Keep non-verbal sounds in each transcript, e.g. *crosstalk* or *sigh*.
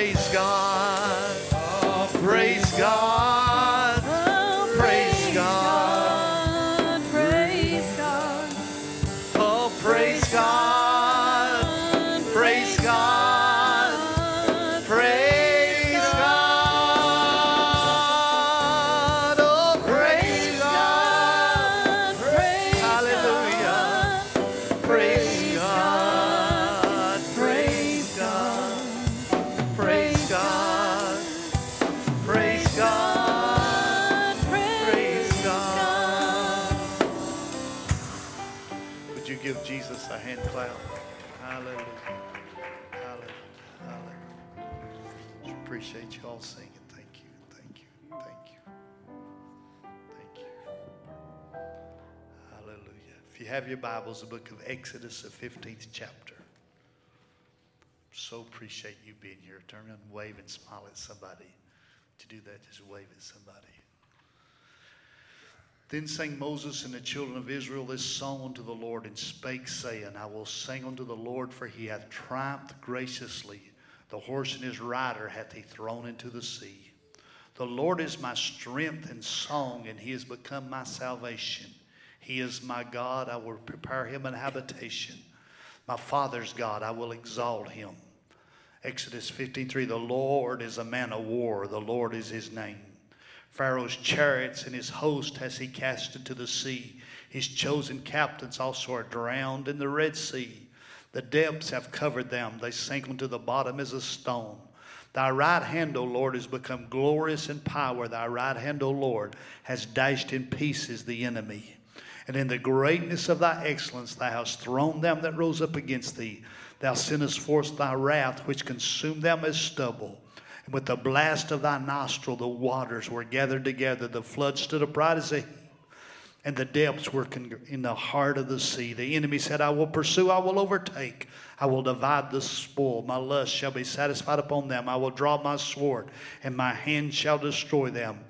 praise God. Appreciate you all singing. Thank you. Thank you. Thank you. Thank you. Hallelujah. If you have your Bibles, the book of Exodus, the 15th chapter. So appreciate you being here. Turn and wave and smile at somebody. To do that, just wave at somebody. Then sang Moses and the children of Israel this song unto the Lord, and spake, saying, I will sing unto the Lord, for he hath triumphed graciously. The horse and his rider hath he thrown into the sea. The Lord is my strength and song, and he has become my salvation. He is my God, I will prepare him an habitation. My father's God, I will exalt him. Exodus 53 The Lord is a man of war, the Lord is his name. Pharaoh's chariots and his host has he cast into the sea. His chosen captains also are drowned in the Red Sea. The depths have covered them, they sink unto the bottom as a stone. Thy right hand, O Lord, has become glorious in power. Thy right hand, O Lord, has dashed in pieces the enemy. And in the greatness of thy excellence, thou hast thrown them that rose up against thee. Thou sendest forth thy wrath, which consumed them as stubble. And with the blast of thy nostril, the waters were gathered together. The flood stood upright as a and the depths were con- in the heart of the sea. The enemy said, I will pursue, I will overtake, I will divide the spoil. My lust shall be satisfied upon them. I will draw my sword, and my hand shall destroy them.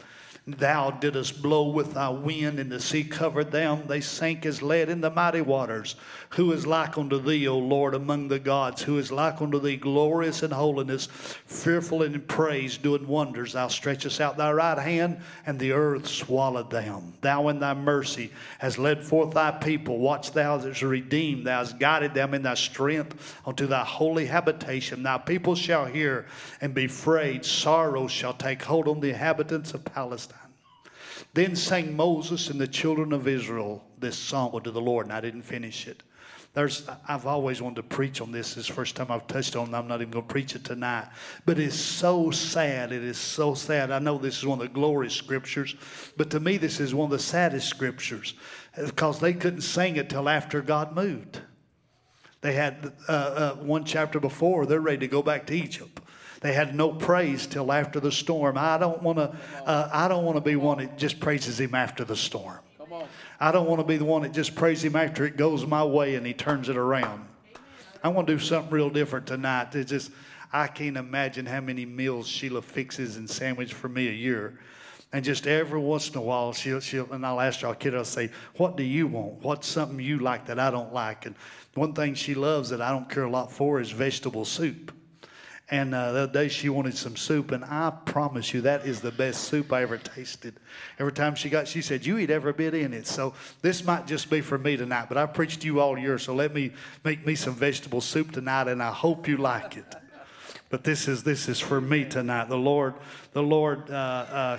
Thou didst blow with thy wind, and the sea covered them. They sank as lead in the mighty waters. Who is like unto thee, O Lord, among the gods? Who is like unto thee, glorious in holiness, fearful in praise, doing wonders? Thou stretchest out thy right hand, and the earth swallowed them. Thou in thy mercy hast led forth thy people. Watch thou hast redeemed. Thou hast guided them in thy strength unto thy holy habitation. Thy people shall hear and be afraid. Sorrow shall take hold on the inhabitants of Palestine. Then sang Moses and the children of Israel this song unto the Lord, and I didn't finish it. There's, I've always wanted to preach on this. This is the first time I've touched on it. I'm not even going to preach it tonight. But it's so sad. It is so sad. I know this is one of the glorious scriptures, but to me, this is one of the saddest scriptures because they couldn't sing it till after God moved. They had uh, uh, one chapter before, they're ready to go back to Egypt. They had no praise till after the storm. I don't want to. Uh, I don't want to be one that just praises Him after the storm. I don't want to be the one that just praises Him after it goes my way and He turns it around. I want to do something real different tonight. It's just I can't imagine how many meals Sheila fixes and sandwiches for me a year. And just every once in a while, she'll, she'll and I'll ask her, kid, I'll say, What do you want? What's something you like that I don't like? And one thing she loves that I don't care a lot for is vegetable soup. And uh, the other day she wanted some soup, and I promise you that is the best soup I ever tasted. Every time she got, she said, "You eat every bit in it." So this might just be for me tonight, but I preached to you all year, so let me make me some vegetable soup tonight, and I hope you like it. But this is this is for me tonight. The Lord, the Lord, uh, uh,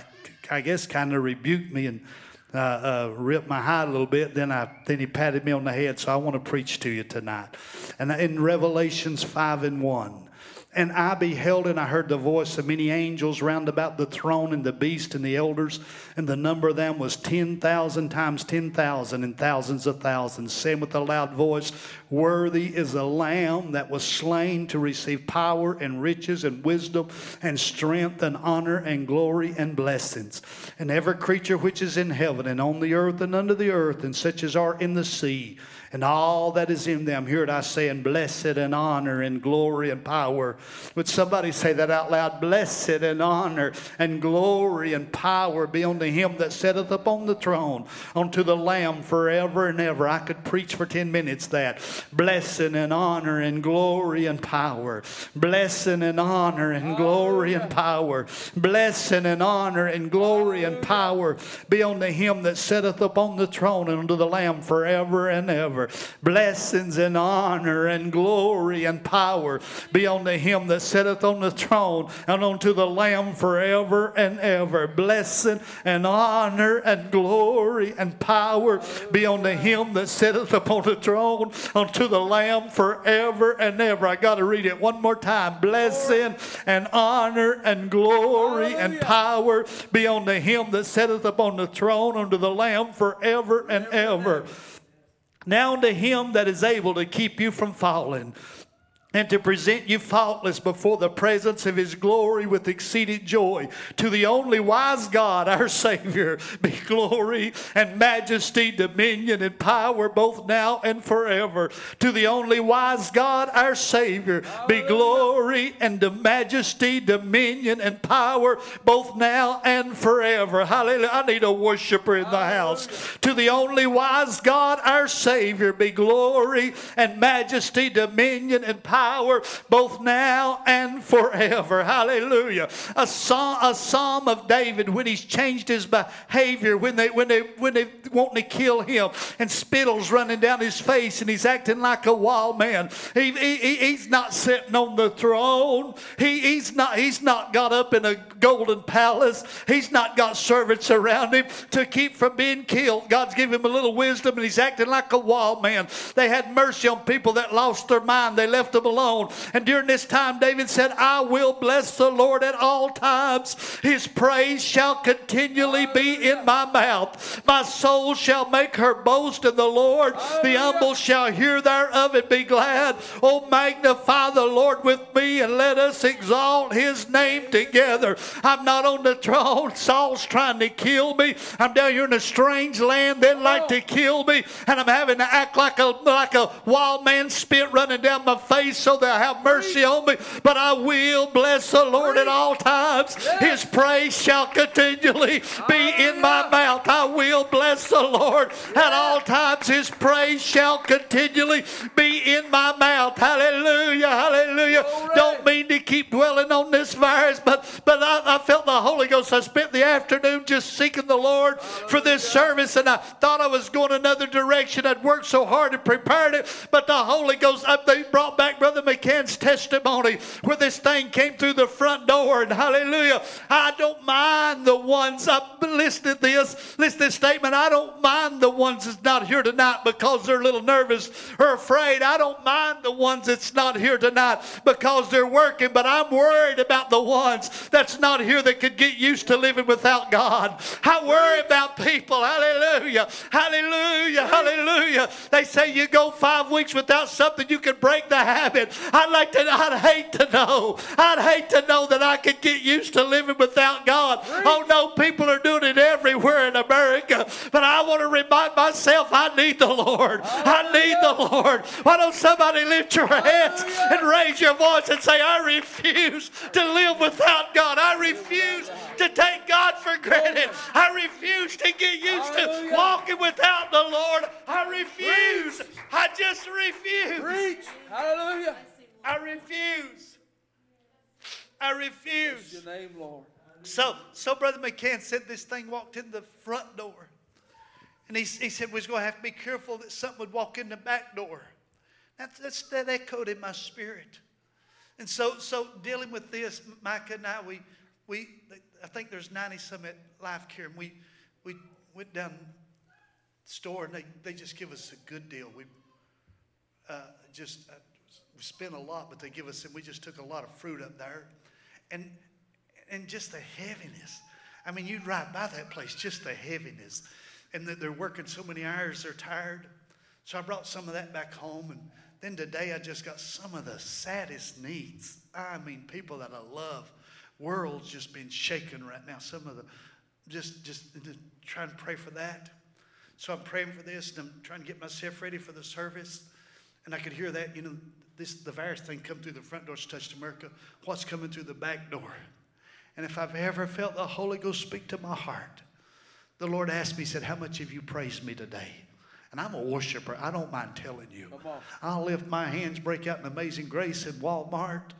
I guess, kind of rebuked me and uh, uh, ripped my hide a little bit. Then I then he patted me on the head. So I want to preach to you tonight. And in Revelations five and one. And I beheld, and I heard the voice of many angels round about the throne, and the beast, and the elders, and the number of them was 10,000 times 10,000, and thousands of thousands, saying with a loud voice, Worthy is the Lamb that was slain to receive power, and riches, and wisdom, and strength, and honor, and glory, and blessings. And every creature which is in heaven, and on the earth, and under the earth, and such as are in the sea, and all that is in them. Hear it I say, and blessed and honor and glory and power. Would somebody say that out loud? Blessed and honor and glory and power be unto him that sitteth upon the throne, unto the Lamb forever and ever. I could preach for 10 minutes that. Blessing and honor and glory and power. Blessing and honor and glory and power. Blessing and honor and glory and power be unto him that sitteth upon the throne and unto the Lamb forever and ever. Blessings and honor and glory and power be unto him that sitteth on the throne and unto the Lamb forever and ever. Blessing and honor and glory and power be unto him that sitteth upon the throne, unto the Lamb forever and ever. I got to read it one more time. Blessing and honor and glory and power be unto him that sitteth upon the throne, unto the Lamb forever and ever. Now unto him that is able to keep you from falling and to present you faultless before the presence of his glory with exceeding joy. To the only wise God, our *laughs* Savior, be glory and majesty, dominion and power both now and forever. To the only wise God, our Savior, be glory and the majesty, dominion and power both now and forever. Hallelujah. I need a worshiper in the house. To the only wise God, our Savior, be glory and majesty, dominion and power power both now and forever. Hallelujah. A psalm, a psalm of David when he's changed his behavior, when they when they when they want to kill him, and spittle's running down his face, and he's acting like a wild man. He, he, he's not sitting on the throne. He, he's not he's not got up in a golden palace. He's not got servants around him to keep from being killed. God's given him a little wisdom, and he's acting like a wild man. They had mercy on people that lost their mind. They left them alone. And during this time, David said, I will bless the Lord at all times. His praise shall continually be in my mouth. My soul shall make her boast in the Lord. The humble shall hear thereof and be glad. Oh, magnify the Lord with me and let us exalt his name together. I'm not on the throne. Saul's trying to kill me. I'm down here in a strange land. They'd like to kill me. And I'm having to act like a, like a wild man spit running down my face so they'll have mercy on me. But I will bless the Lord at all times. His praise shall continually be in my mouth. I will bless the Lord at all times. His praise shall continually be in my mouth. Hallelujah. Hallelujah. Don't mean to keep dwelling on this verse, but but I, I felt the Holy Ghost. I spent the afternoon just seeking the Lord for this service, and I thought I was going another direction. I'd worked so hard and prepared it, but the Holy Ghost, uh, they brought back Brother McCann's testimony where this thing came through the front door, and hallelujah. I don't mind the ones, I listed this, listed this statement. I don't mind the ones that's not here tonight because they're a little nervous or afraid. I don't mind the ones that's not here tonight because they're working, but I'm worried about the ones that's not here that could get used to living without God. I worry about people. Hallelujah. Hallelujah. Hallelujah. They say you go five weeks without something, you can break the habit. I'd like to, I'd hate to know. I'd hate to know that I could get used to living without God. Oh no, people are doing it everywhere in America. But I want to remind myself I need the Lord. I need the Lord. Why don't somebody lift your hands and raise your voice and say, I refuse to live without God. I refuse to take God for granted. I refuse to get used to walking without the Lord. I refuse. I just refuse. Preach. Hallelujah. I refuse. I refuse. Your name, Lord. So, so Brother McCann said this thing walked in the front door. And he, he said We're going to have to be careful that something would walk in the back door. That's, that's, that echoed in my spirit. And so, so dealing with this, Micah and I, we, we, I think there's 90 some at Life Care, and we, we went down the store, and they, they just give us a good deal. We uh, just uh, we spent a lot, but they give us, and we just took a lot of fruit up there, and and just the heaviness. I mean, you'd ride by that place, just the heaviness, and that they're working so many hours, they're tired. So I brought some of that back home, and then today I just got some of the saddest needs. I mean, people that I love. World's just been shaken right now. Some of the, just just, just trying to pray for that. So I'm praying for this and I'm trying to get myself ready for the service. And I could hear that, you know, this the virus thing come through the front door to touched America. What's coming through the back door? And if I've ever felt the Holy Ghost speak to my heart, the Lord asked me, He said, How much have you praised me today? And I'm a worshiper. I don't mind telling you. I'll lift my hands, break out in amazing grace in Walmart.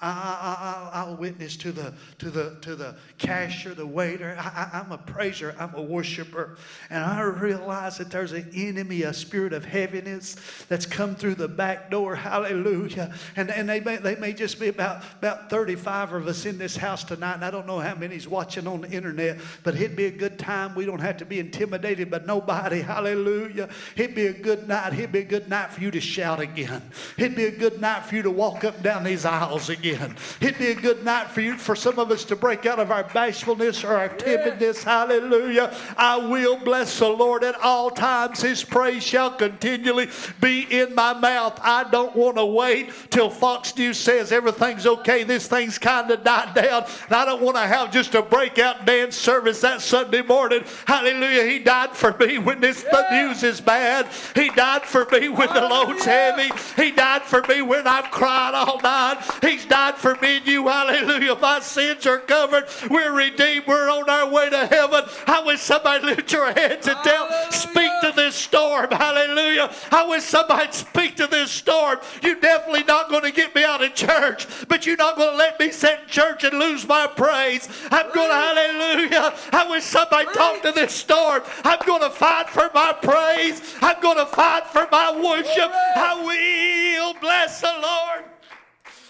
I, will witness to the, to, the, to the cashier, the waiter. I, am a praiser, I'm a worshiper. And I realize that there's an enemy, a spirit of heaviness that's come through the back door. Hallelujah. And, and they, may, they may just be about, about 35 of us in this house tonight. And I don't know how many's watching on the internet, but it'd be a good time. We don't have to be intimidated by nobody. Hallelujah. It'd be a good night. It'd be a good night for you to shout again. It'd be a good night for you to walk up down these aisles again again. It'd be a good night for you, for some of us to break out of our bashfulness or our timidness. Hallelujah. I will bless the Lord at all times. His praise shall continually be in my mouth. I don't want to wait till Fox News says everything's okay. This thing's kind of died down. And I don't want to have just a breakout dance service that Sunday morning. Hallelujah. He died for me when this yeah. news is bad. He died for me when the load's heavy. He died for me when I've cried all night. He's died died for me and you. Hallelujah. My sins are covered. We're redeemed. We're on our way to heaven. I wish somebody lift your hands and tell, speak to this storm. Hallelujah. I wish somebody speak to this storm. You're definitely not going to get me out of church, but you're not going to let me sit in church and lose my praise. I'm going to, hallelujah. I wish somebody talk to this storm. I'm going to fight for my praise. I'm going to fight for my worship. I will bless the Lord.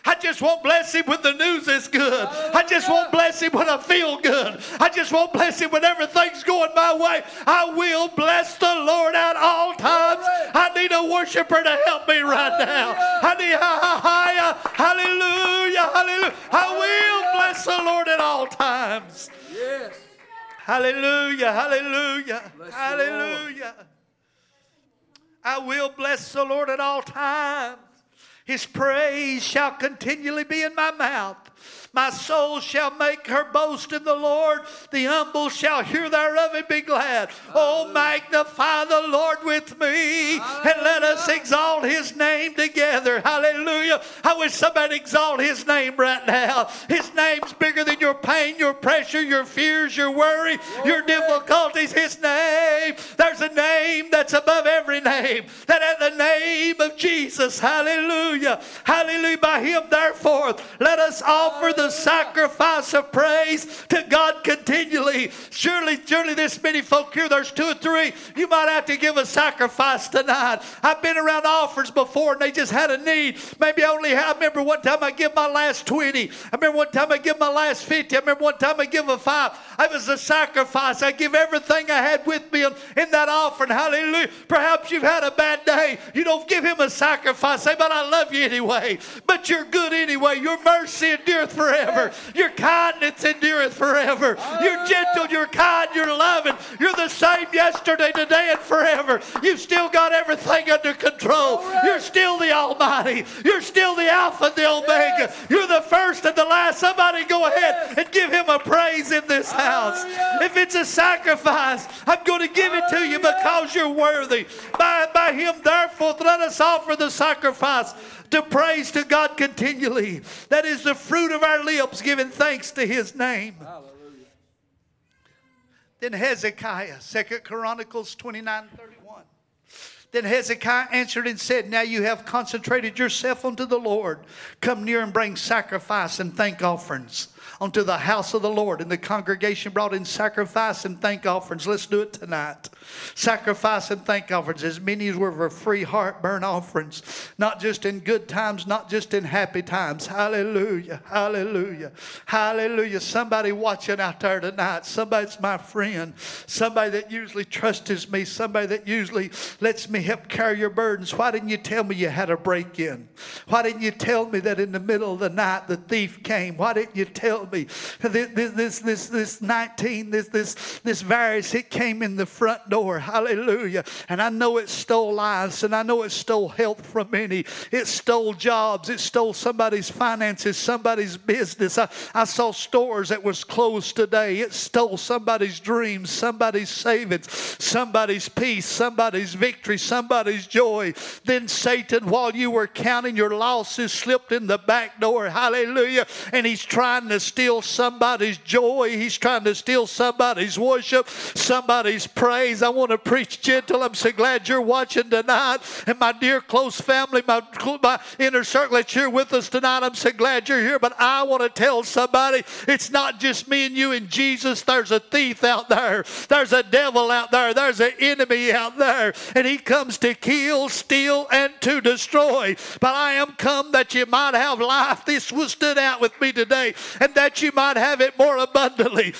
I just won't bless him when the news is good. I just won't bless him when I feel good. I just won't bless him when everything's going my way. I will bless the Lord at all times. I need a worshiper to help me right now. I need hallelujah, hallelujah. I will bless the Lord at all times. Yes. Hallelujah, hallelujah, bless hallelujah. I will bless the Lord at all times. His praise shall continually be in my mouth. My soul shall make her boast in the Lord. The humble shall hear thereof and be glad. Oh, magnify the Lord with me and let us exalt his name together. Hallelujah. I wish somebody exalt his name right now. His name's bigger than your pain, your pressure, your fears, your worry, your difficulties. His name. There's a name that's above every name. That at the name of Jesus. Hallelujah. Hallelujah. By him, therefore, let us offer the sacrifice of praise to God continually. Surely, surely, this many folk here, there's two or three. You might have to give a sacrifice tonight. I've been around offers before and they just had a need. Maybe I only I remember one time I give my last 20. I remember one time I give my last 50. I remember one time I give a five. I was a sacrifice. I give everything I had with me in, in that offering. Hallelujah. Perhaps you've had a bad day. You don't give him a sacrifice. Say, but I love you anyway. But you're good anyway. Your mercy endureth forever. Your kindness endureth forever. You're gentle, you're kind, you're loving. You're the same yesterday, today, and forever. You've still got everything under control. You're still the Almighty. You're still the Alpha and the Omega. You're the first and the last. Somebody go ahead and give him a praise in this house. If it's a sacrifice, I'm going to give it to you because you're worthy. By, by him, therefore, let us offer the sacrifice to praise to God continually. That is the fruit of our lips, giving thanks to his name. Hallelujah. Then Hezekiah, Second Chronicles 29 31. Then Hezekiah answered and said, Now you have concentrated yourself unto the Lord. Come near and bring sacrifice and thank offerings unto the house of the Lord. And the congregation brought in sacrifice and thank offerings. Let's do it tonight. Sacrifice and thank offerings, as many as were for free heart burn offerings, not just in good times, not just in happy times. Hallelujah. Hallelujah. Hallelujah. Somebody watching out there tonight. Somebody's my friend. Somebody that usually trusts me. Somebody that usually lets me help carry your burdens. Why didn't you tell me you had a break in? Why didn't you tell me that in the middle of the night the thief came? Why didn't you tell this, this, this, this 19, this, this, this virus, it came in the front door. Hallelujah. And I know it stole lives and I know it stole health from many. It stole jobs. It stole somebody's finances, somebody's business. I, I saw stores that was closed today. It stole somebody's dreams, somebody's savings, somebody's peace, somebody's victory, somebody's joy. Then Satan, while you were counting your losses, slipped in the back door. Hallelujah. And he's trying to steal somebody's joy. He's trying to steal somebody's worship, somebody's praise. I want to preach gentle. I'm so glad you're watching tonight. And my dear close family, my, my inner circle that you're with us tonight, I'm so glad you're here. But I want to tell somebody it's not just me and you and Jesus. There's a thief out there, there's a devil out there, there's an enemy out there. And he comes to kill, steal, and to destroy. But I am come that you might have life. This was stood out with me today, and that you might have it more abundantly.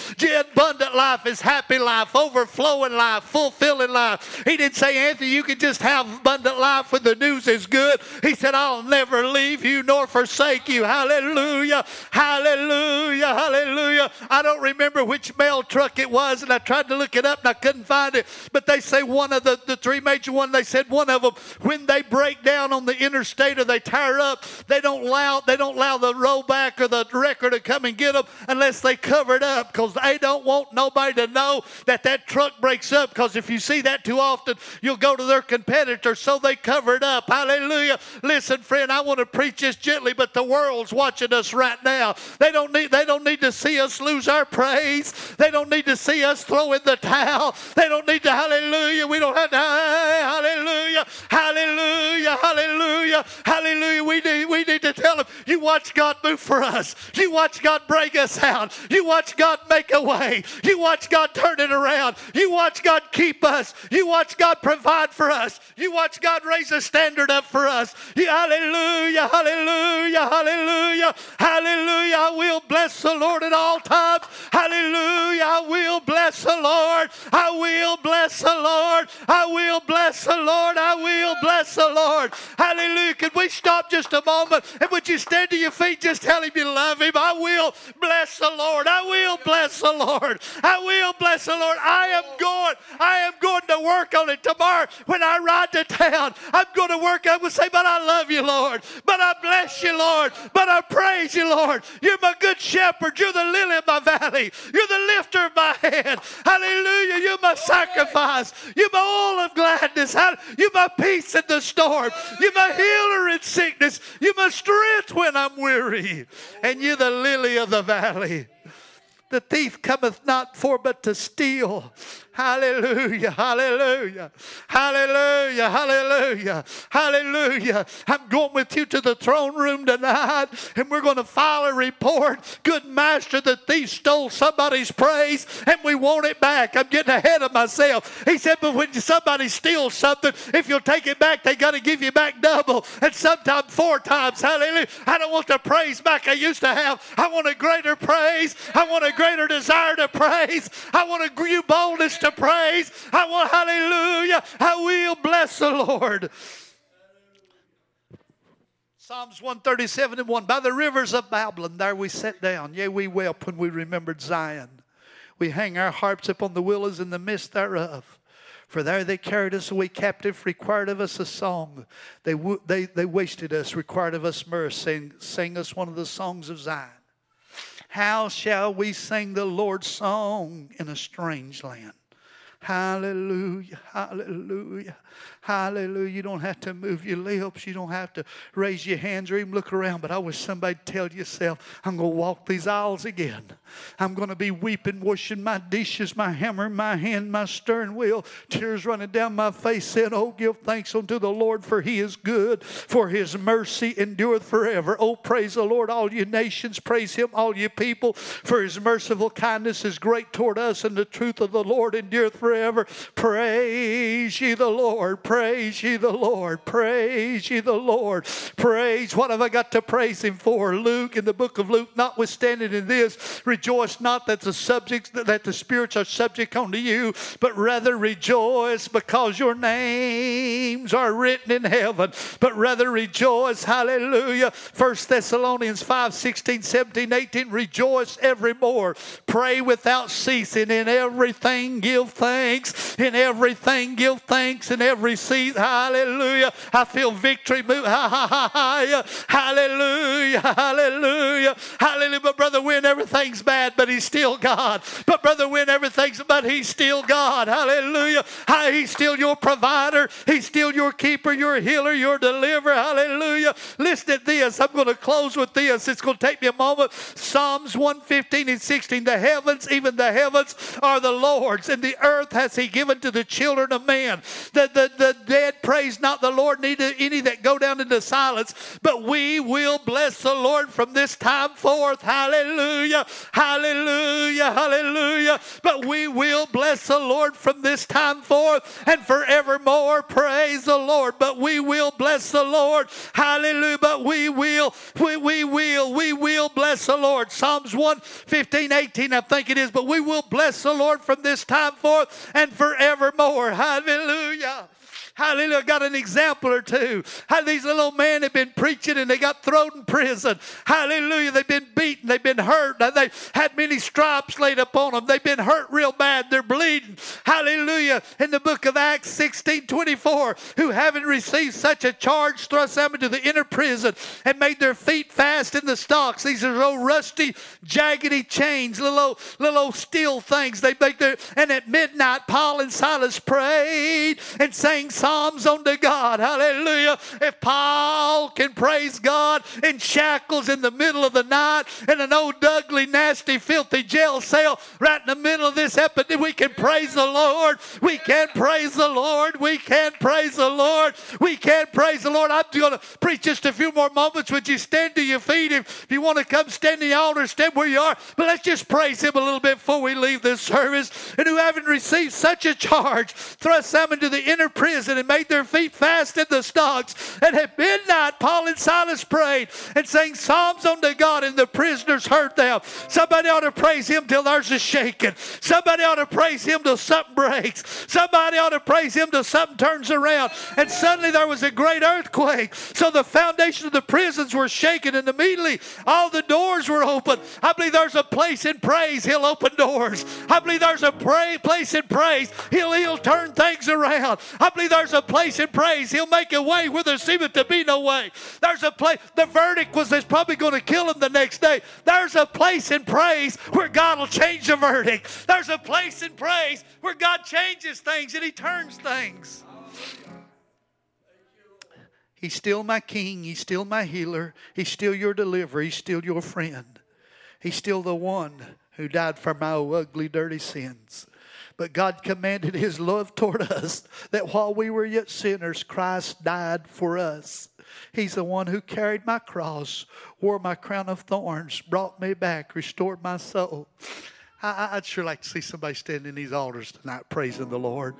Abundant life is happy life, overflowing life, fulfilling life. He didn't say, Anthony, you can just have abundant life when the news is good. He said, I'll never leave you nor forsake you. Hallelujah, hallelujah, hallelujah. I don't remember which mail truck it was, and I tried to look it up and I couldn't find it. But they say one of the, the three major ones, they said one of them, when they break down on the interstate or they tire up, they don't allow they don't allow the rollback or the wrecker to come and get them unless they cover it up because they don't want nobody to know that that truck breaks up because if you see that too often, you'll go to their competitor, so they cover it up. Hallelujah. Listen, friend, I want to preach this gently, but the world's watching us right now. They don't need they don't need to see us lose our praise. They don't need to see us throw in the towel. They don't need to hallelujah. We don't have to hallelujah. Hallelujah. Hallelujah. Hallelujah. We need we need to tell them, you watch God move for us. You watch God break us out. You watch God make a way. You watch God turn it around. You watch God keep us. You watch God provide for us. You watch God raise a standard up for us. You, hallelujah, hallelujah, hallelujah, hallelujah. I will bless the Lord at all times. Hallelujah. I will bless the Lord. I will bless the Lord. I will bless the Lord. Will bless the Lord. Hallelujah. Could we stop just a moment and would you stand to your feet? Just tell him you love him. I will bless the Lord. I will bless the Lord. I will bless the Lord. I am going. I am going to work on it tomorrow when I ride to town. I'm going to work. I will say, but I love you, Lord. But I bless you, Lord. But I praise you, Lord. You're my good shepherd. You're the lily of my valley. You're the lifter of my head. Hallelujah. You're my sacrifice. You're my oil of gladness. You're my peace in the storm. You're my healer in sickness. You're my strength when I'm weary. And you're the lily of the valley. The thief cometh not for but to steal Hallelujah, hallelujah, hallelujah, hallelujah, hallelujah. I'm going with you to the throne room tonight and we're going to file a report. Good master, the thief stole somebody's praise and we want it back. I'm getting ahead of myself. He said, but when somebody steals something, if you'll take it back, they got to give you back double and sometimes four times. Hallelujah. I don't want the praise back I used to have. I want a greater praise. I want a greater desire to praise. I want a new boldness to to praise. I want hallelujah. I will bless the Lord. Psalms 137 and 1. By the rivers of Babylon, there we sat down. Yea, we wept when we remembered Zion. We hang our harps upon the willows in the midst thereof. For there they carried us away captive, required of us a song. They, they, they wasted us, required of us mirth, saying, sang us one of the songs of Zion. How shall we sing the Lord's song in a strange land? Hallelujah, hallelujah, hallelujah. You don't have to move your lips. You don't have to raise your hands or even look around. But I wish somebody tell yourself, I'm going to walk these aisles again. I'm going to be weeping, washing my dishes, my hammer my hand, my stern wheel, tears running down my face, saying, Oh, give thanks unto the Lord, for he is good, for his mercy endureth forever. Oh, praise the Lord, all you nations. Praise him, all you people, for his merciful kindness is great toward us, and the truth of the Lord endureth forever. Praise ye the Lord. Praise ye the Lord. Praise ye the Lord. Praise. What have I got to praise him for? Luke, in the book of Luke, notwithstanding in this, rejoice not that the subjects, that the spirits are subject unto you, but rather rejoice because your names are written in heaven. But rather rejoice. Hallelujah. First Thessalonians 5 16, 17, 18. Rejoice evermore. Pray without ceasing. In everything give thanks. In everything give thanks. In every Hallelujah. I feel victory move. *laughs* Hallelujah. Hallelujah. Hallelujah. But Brother Win, everything's bad, but He's still God. But Brother Win, everything's bad, but He's still God. Hallelujah. He's still your provider. He's still your keeper, your healer, your deliverer. Hallelujah. Listen to this. I'm going to close with this. It's going to take me a moment. Psalms 115 and 16. The heavens, even the heavens, are the Lord's, and the earth has He given to the children of man. The, the, the dead praise not the Lord, neither any that go down into silence, but we will bless the Lord from this time forth. Hallelujah. Hallelujah. Hallelujah. But we will bless the Lord from this time forth and forevermore. Praise the Lord. But we will bless the Lord. Hallelujah. But we will, we, we will, we will bless the Lord. Psalms 1 15, 18, I think it is. But we will bless the Lord from this time forth and forevermore. Hallelujah. Hallelujah. Got an example or two. How these little men have been preaching and they got thrown in prison. Hallelujah. They've been beaten. They've been hurt. They've had many stripes laid upon them. They've been hurt real bad. They're bleeding. Hallelujah. In the book of Acts 16 24, who having received such a charge, thrust them into the inner prison and made their feet fast in the stocks. These are old rusty, jaggedy chains, little old, little old steel things. They make their, and at midnight, Paul and Silas prayed and sang psalms unto God. Hallelujah. If Paul can praise God in shackles in the middle of the night in an old ugly, nasty, filthy jail cell right in the middle of this epidemic, we can praise the Lord. We can praise the Lord. We can praise the Lord. We can praise the Lord. I'm going to preach just a few more moments. Would you stand to your feet? If you want to come stand in the altar, stand where you are. But let's just praise Him a little bit before we leave this service. And who haven't received such a charge, thrust them into the inner prison and made their feet fast in the stocks. And at midnight, Paul and Silas prayed and sang psalms unto God, and the prisoners heard them. Somebody ought to praise him till there's is shaken. Somebody ought to praise him till something breaks. Somebody ought to praise him till something turns around. And suddenly there was a great earthquake. So the foundation of the prisons were shaken, and immediately all the doors were open. I believe there's a place in praise, he'll open doors. I believe there's a pray, place in praise, he'll, he'll turn things around. I believe there's a place in praise. He'll make a way where there seemeth to be no way. There's a place. The verdict was there's probably going to kill him the next day. There's a place in praise where God will change the verdict. There's a place in praise where God changes things and He turns things. He's still my king. He's still my healer. He's still your deliverer. He's still your friend. He's still the one who died for my ugly, dirty sins. But God commanded His love toward us that while we were yet sinners, Christ died for us. He's the one who carried my cross, wore my crown of thorns, brought me back, restored my soul. I, would sure like to see somebody standing in these altars tonight praising the Lord.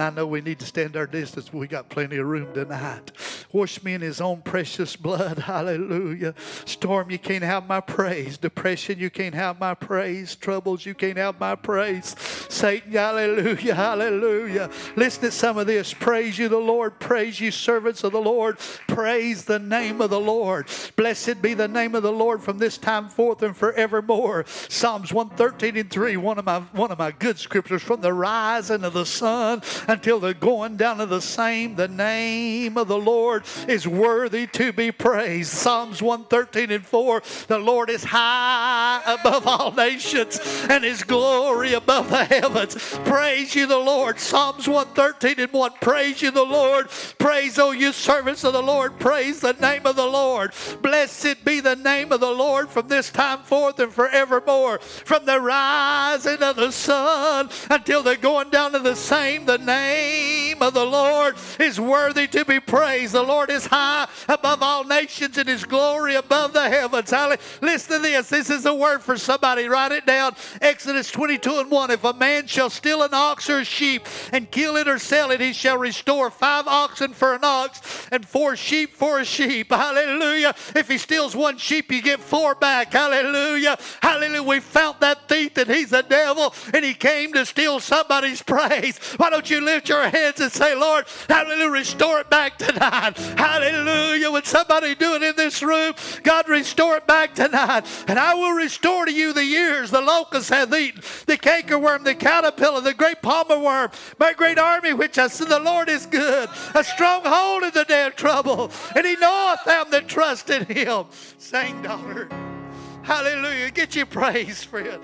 I know we need to stand our distance, but we got plenty of room tonight. Wash me in His own precious blood. *laughs* Hallelujah. Storm, you can't have my praise. Depression, you can't have my praise. Troubles, you can't have my praise. Satan, hallelujah, hallelujah. Listen to some of this. Praise you, the Lord. Praise you, servants of the Lord. Praise the name of the Lord. Blessed be the name of the Lord from this time forth and forevermore. Psalms 113 and 3, one of my one of my good scriptures from the rising of the sun until the going down of the same. The name of the Lord is worthy to be praised. Psalms 113 and 4 The Lord is high above all nations, and his glory above the heavens. Praise you, the Lord. Psalms 113 and 1 Praise you, the Lord. Praise, O you servants of the Lord. Praise the name of the Lord. Blessed be the name of the Lord from this time forth and forevermore. From the rising of the sun until the going down of the same, the name of the Lord is worthy to be praised. The Lord is high above all nations and his glory above the heavens. Hallelujah. Listen to this. This is a word for somebody. Write it down. Exodus 22 and 1. If a man shall steal an ox or a sheep and kill it or sell it, he shall restore five oxen for an ox and four sheep for a sheep. Hallelujah. If he steals one sheep, you get four back. Hallelujah. Hallelujah. We found that thief that he's a devil and he came to steal somebody's praise. Why don't you lift your hands and say, Lord, hallelujah, restore it back tonight. Hallelujah. Would somebody do it in this room? God, restore it back tonight. And I will restore to you the years the locust hath eaten, the cankerworm, the caterpillar, the great palmer worm, my great army which I see the Lord is good, a stronghold in the day of trouble. And he knoweth them that trust in him. Sing, daughter. Hallelujah. Get your praise, friend.